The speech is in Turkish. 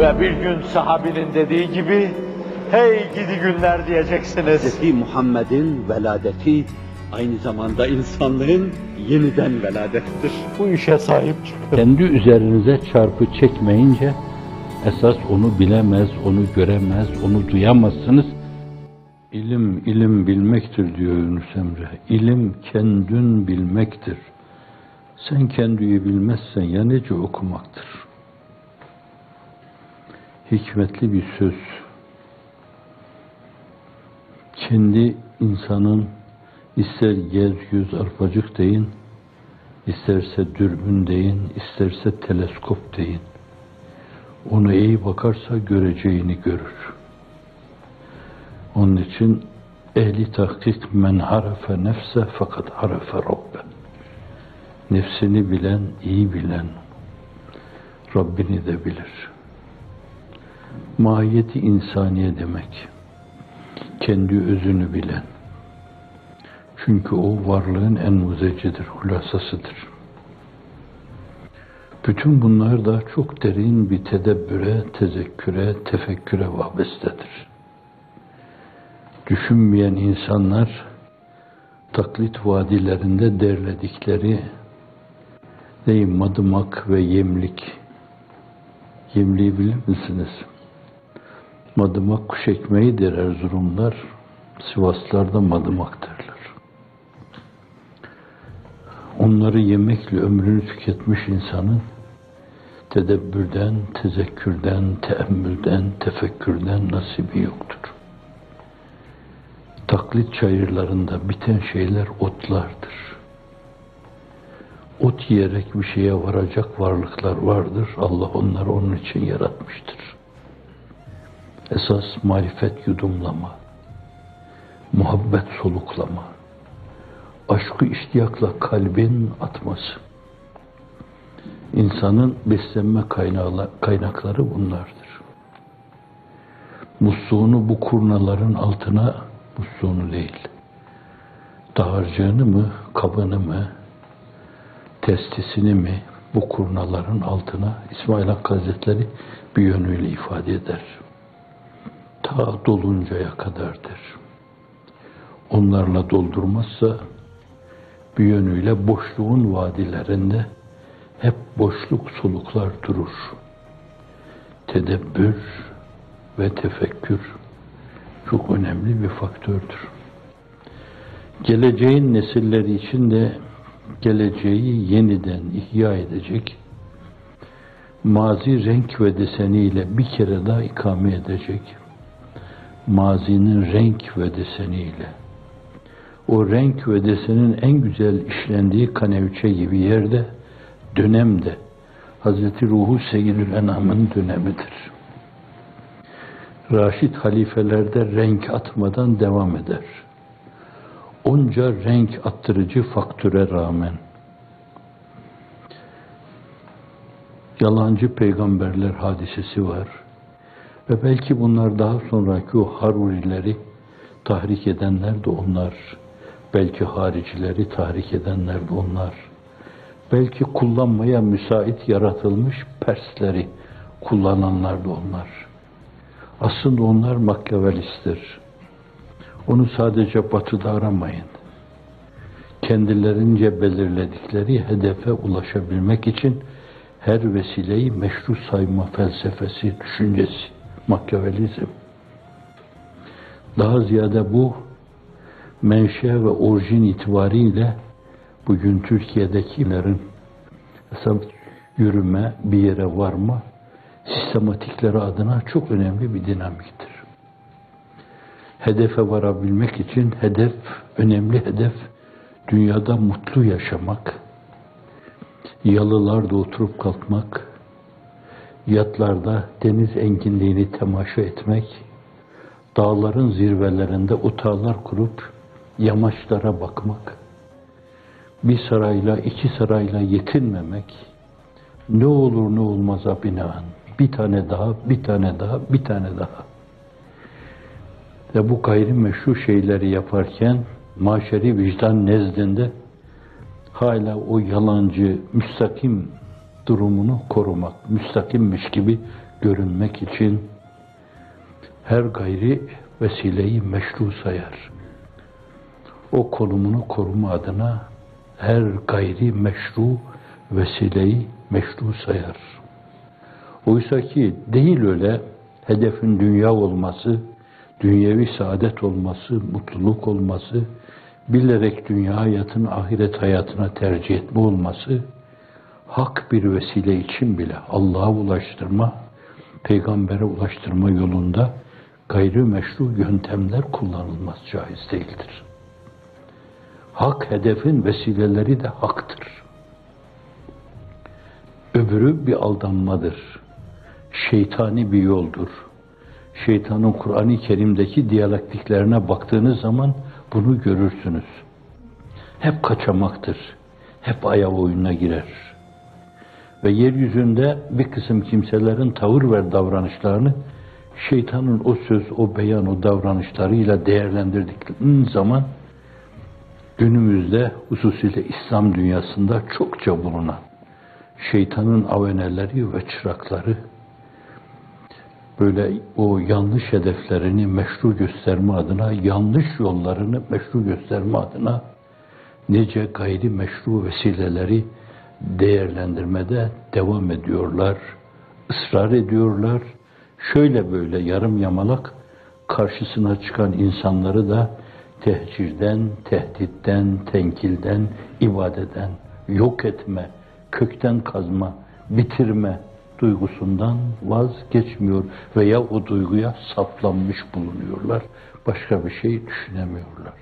Ve bir gün sahabinin dediği gibi, hey gidi günler diyeceksiniz. Hz. Muhammed'in veladeti aynı zamanda insanlığın yeniden veladettir. Bu işe sahip çıkın. Kendi üzerinize çarpı çekmeyince esas onu bilemez, onu göremez, onu duyamazsınız. İlim, ilim bilmektir diyor Yunus Emre. İlim kendin bilmektir. Sen kendiyi bilmezsen ya nece okumaktır. Hikmetli bir söz. Kendi insanın ister gez yüz arpacık deyin, isterse dürbün deyin, isterse teleskop deyin. Onu iyi bakarsa göreceğini görür. Onun için ehli tahkik men harafe nefse fakat harafe rabbe. Nefsini bilen, iyi bilen, Rabbini de bilir. Mahiyeti insaniye demek. Kendi özünü bilen. Çünkü o varlığın en muzecidir, hulasasıdır. Bütün bunlar da çok derin bir tedebbüre, tezekküre, tefekküre vabestedir. Düşünmeyen insanlar taklit vadilerinde derledikleri neyim madımak ve yemlik. Yemliği bilir misiniz? Madımak kuş ekmeği der Erzurumlar, Sivaslar da madımaktırlar. Onları yemekle ömrünü tüketmiş insanın tedebbürden, tezekkürden, teemmülden, tefekkürden nasibi yoktur. Taklit çayırlarında biten şeyler otlardır. Ot yiyerek bir şeye varacak varlıklar vardır. Allah onları onun için yaratmıştır. Esas marifet yudumlama, muhabbet soluklama, aşkı iştiyakla kalbin atması. İnsanın beslenme kaynakları bunlardır. Musluğunu bu kurnaların altına, musluğunu değil, dağarcığını mı, kabını mı, testisini mi bu kurnaların altına İsmail Hakkı Hazretleri bir yönüyle ifade eder. Ta doluncaya kadardır. Onlarla doldurmazsa bir yönüyle boşluğun vadilerinde hep boşluk soluklar durur. Tedebbür ve tefekkür çok önemli bir faktördür. Geleceğin nesilleri için de geleceği yeniden ihya edecek, mazi renk ve deseniyle bir kere daha ikame edecek, mazinin renk ve deseniyle, o renk ve desenin en güzel işlendiği kanevçe gibi yerde, dönemde, Hazreti Ruhu Seyyidül Enam'ın dönemidir. Raşid halifelerde renk atmadan devam eder. Onca renk attırıcı faktöre rağmen yalancı peygamberler hadisesi var. Ve belki bunlar daha sonraki o Harurileri tahrik edenler de onlar. Belki haricileri tahrik edenler de onlar. Belki kullanmaya müsait yaratılmış Persleri kullananlar da onlar. Aslında onlar makyavelisttir. Onu sadece batıda aramayın. Kendilerince belirledikleri hedefe ulaşabilmek için her vesileyi meşru sayma felsefesi, düşüncesi, makyavelizm. Daha ziyade bu menşe ve orijin itibariyle bugün Türkiye'dekilerin yürüme, bir yere varma sistematikleri adına çok önemli bir dinamiktir. Hedefe varabilmek için hedef, önemli hedef dünyada mutlu yaşamak, yalılarda oturup kalkmak, yatlarda deniz enginliğini temaşa etmek, dağların zirvelerinde otağlar kurup yamaçlara bakmak, bir sarayla, iki sarayla yetinmemek, ne olur ne olmaza binaen, bir tane daha, bir tane daha, bir tane daha. Ve bu gayrimeşru şeyleri yaparken maşeri vicdan nezdinde hala o yalancı, müstakim durumunu korumak, müstakimmiş gibi görünmek için her gayri vesileyi meşru sayar. O konumunu koruma adına her gayri meşru vesileyi meşru sayar. Oysa ki değil öyle hedefin dünya olması, dünyevi saadet olması, mutluluk olması, bilerek dünya hayatını ahiret hayatına tercih etme olması, hak bir vesile için bile Allah'a ulaştırma, peygambere ulaştırma yolunda gayrimeşru yöntemler kullanılmaz caiz değildir. Hak hedefin vesileleri de haktır. Öbürü bir aldanmadır. Şeytani bir yoldur. Şeytanın Kur'an-ı Kerim'deki diyalektiklerine baktığınız zaman bunu görürsünüz. Hep kaçamaktır. Hep ayağı oyununa girer. Ve yeryüzünde bir kısım kimselerin tavır ve davranışlarını şeytanın o söz, o beyan, o davranışlarıyla değerlendirdikleri zaman günümüzde hususiyle İslam dünyasında çokça bulunan şeytanın aveneleri ve çırakları böyle o yanlış hedeflerini meşru gösterme adına, yanlış yollarını meşru gösterme adına nice gayri meşru vesileleri değerlendirmede devam ediyorlar, ısrar ediyorlar. Şöyle böyle yarım yamalak karşısına çıkan insanları da tehcirden, tehditten, tenkilden, ibadeden, yok etme, kökten kazma, bitirme duygusundan vazgeçmiyor veya o duyguya saplanmış bulunuyorlar. Başka bir şey düşünemiyorlar.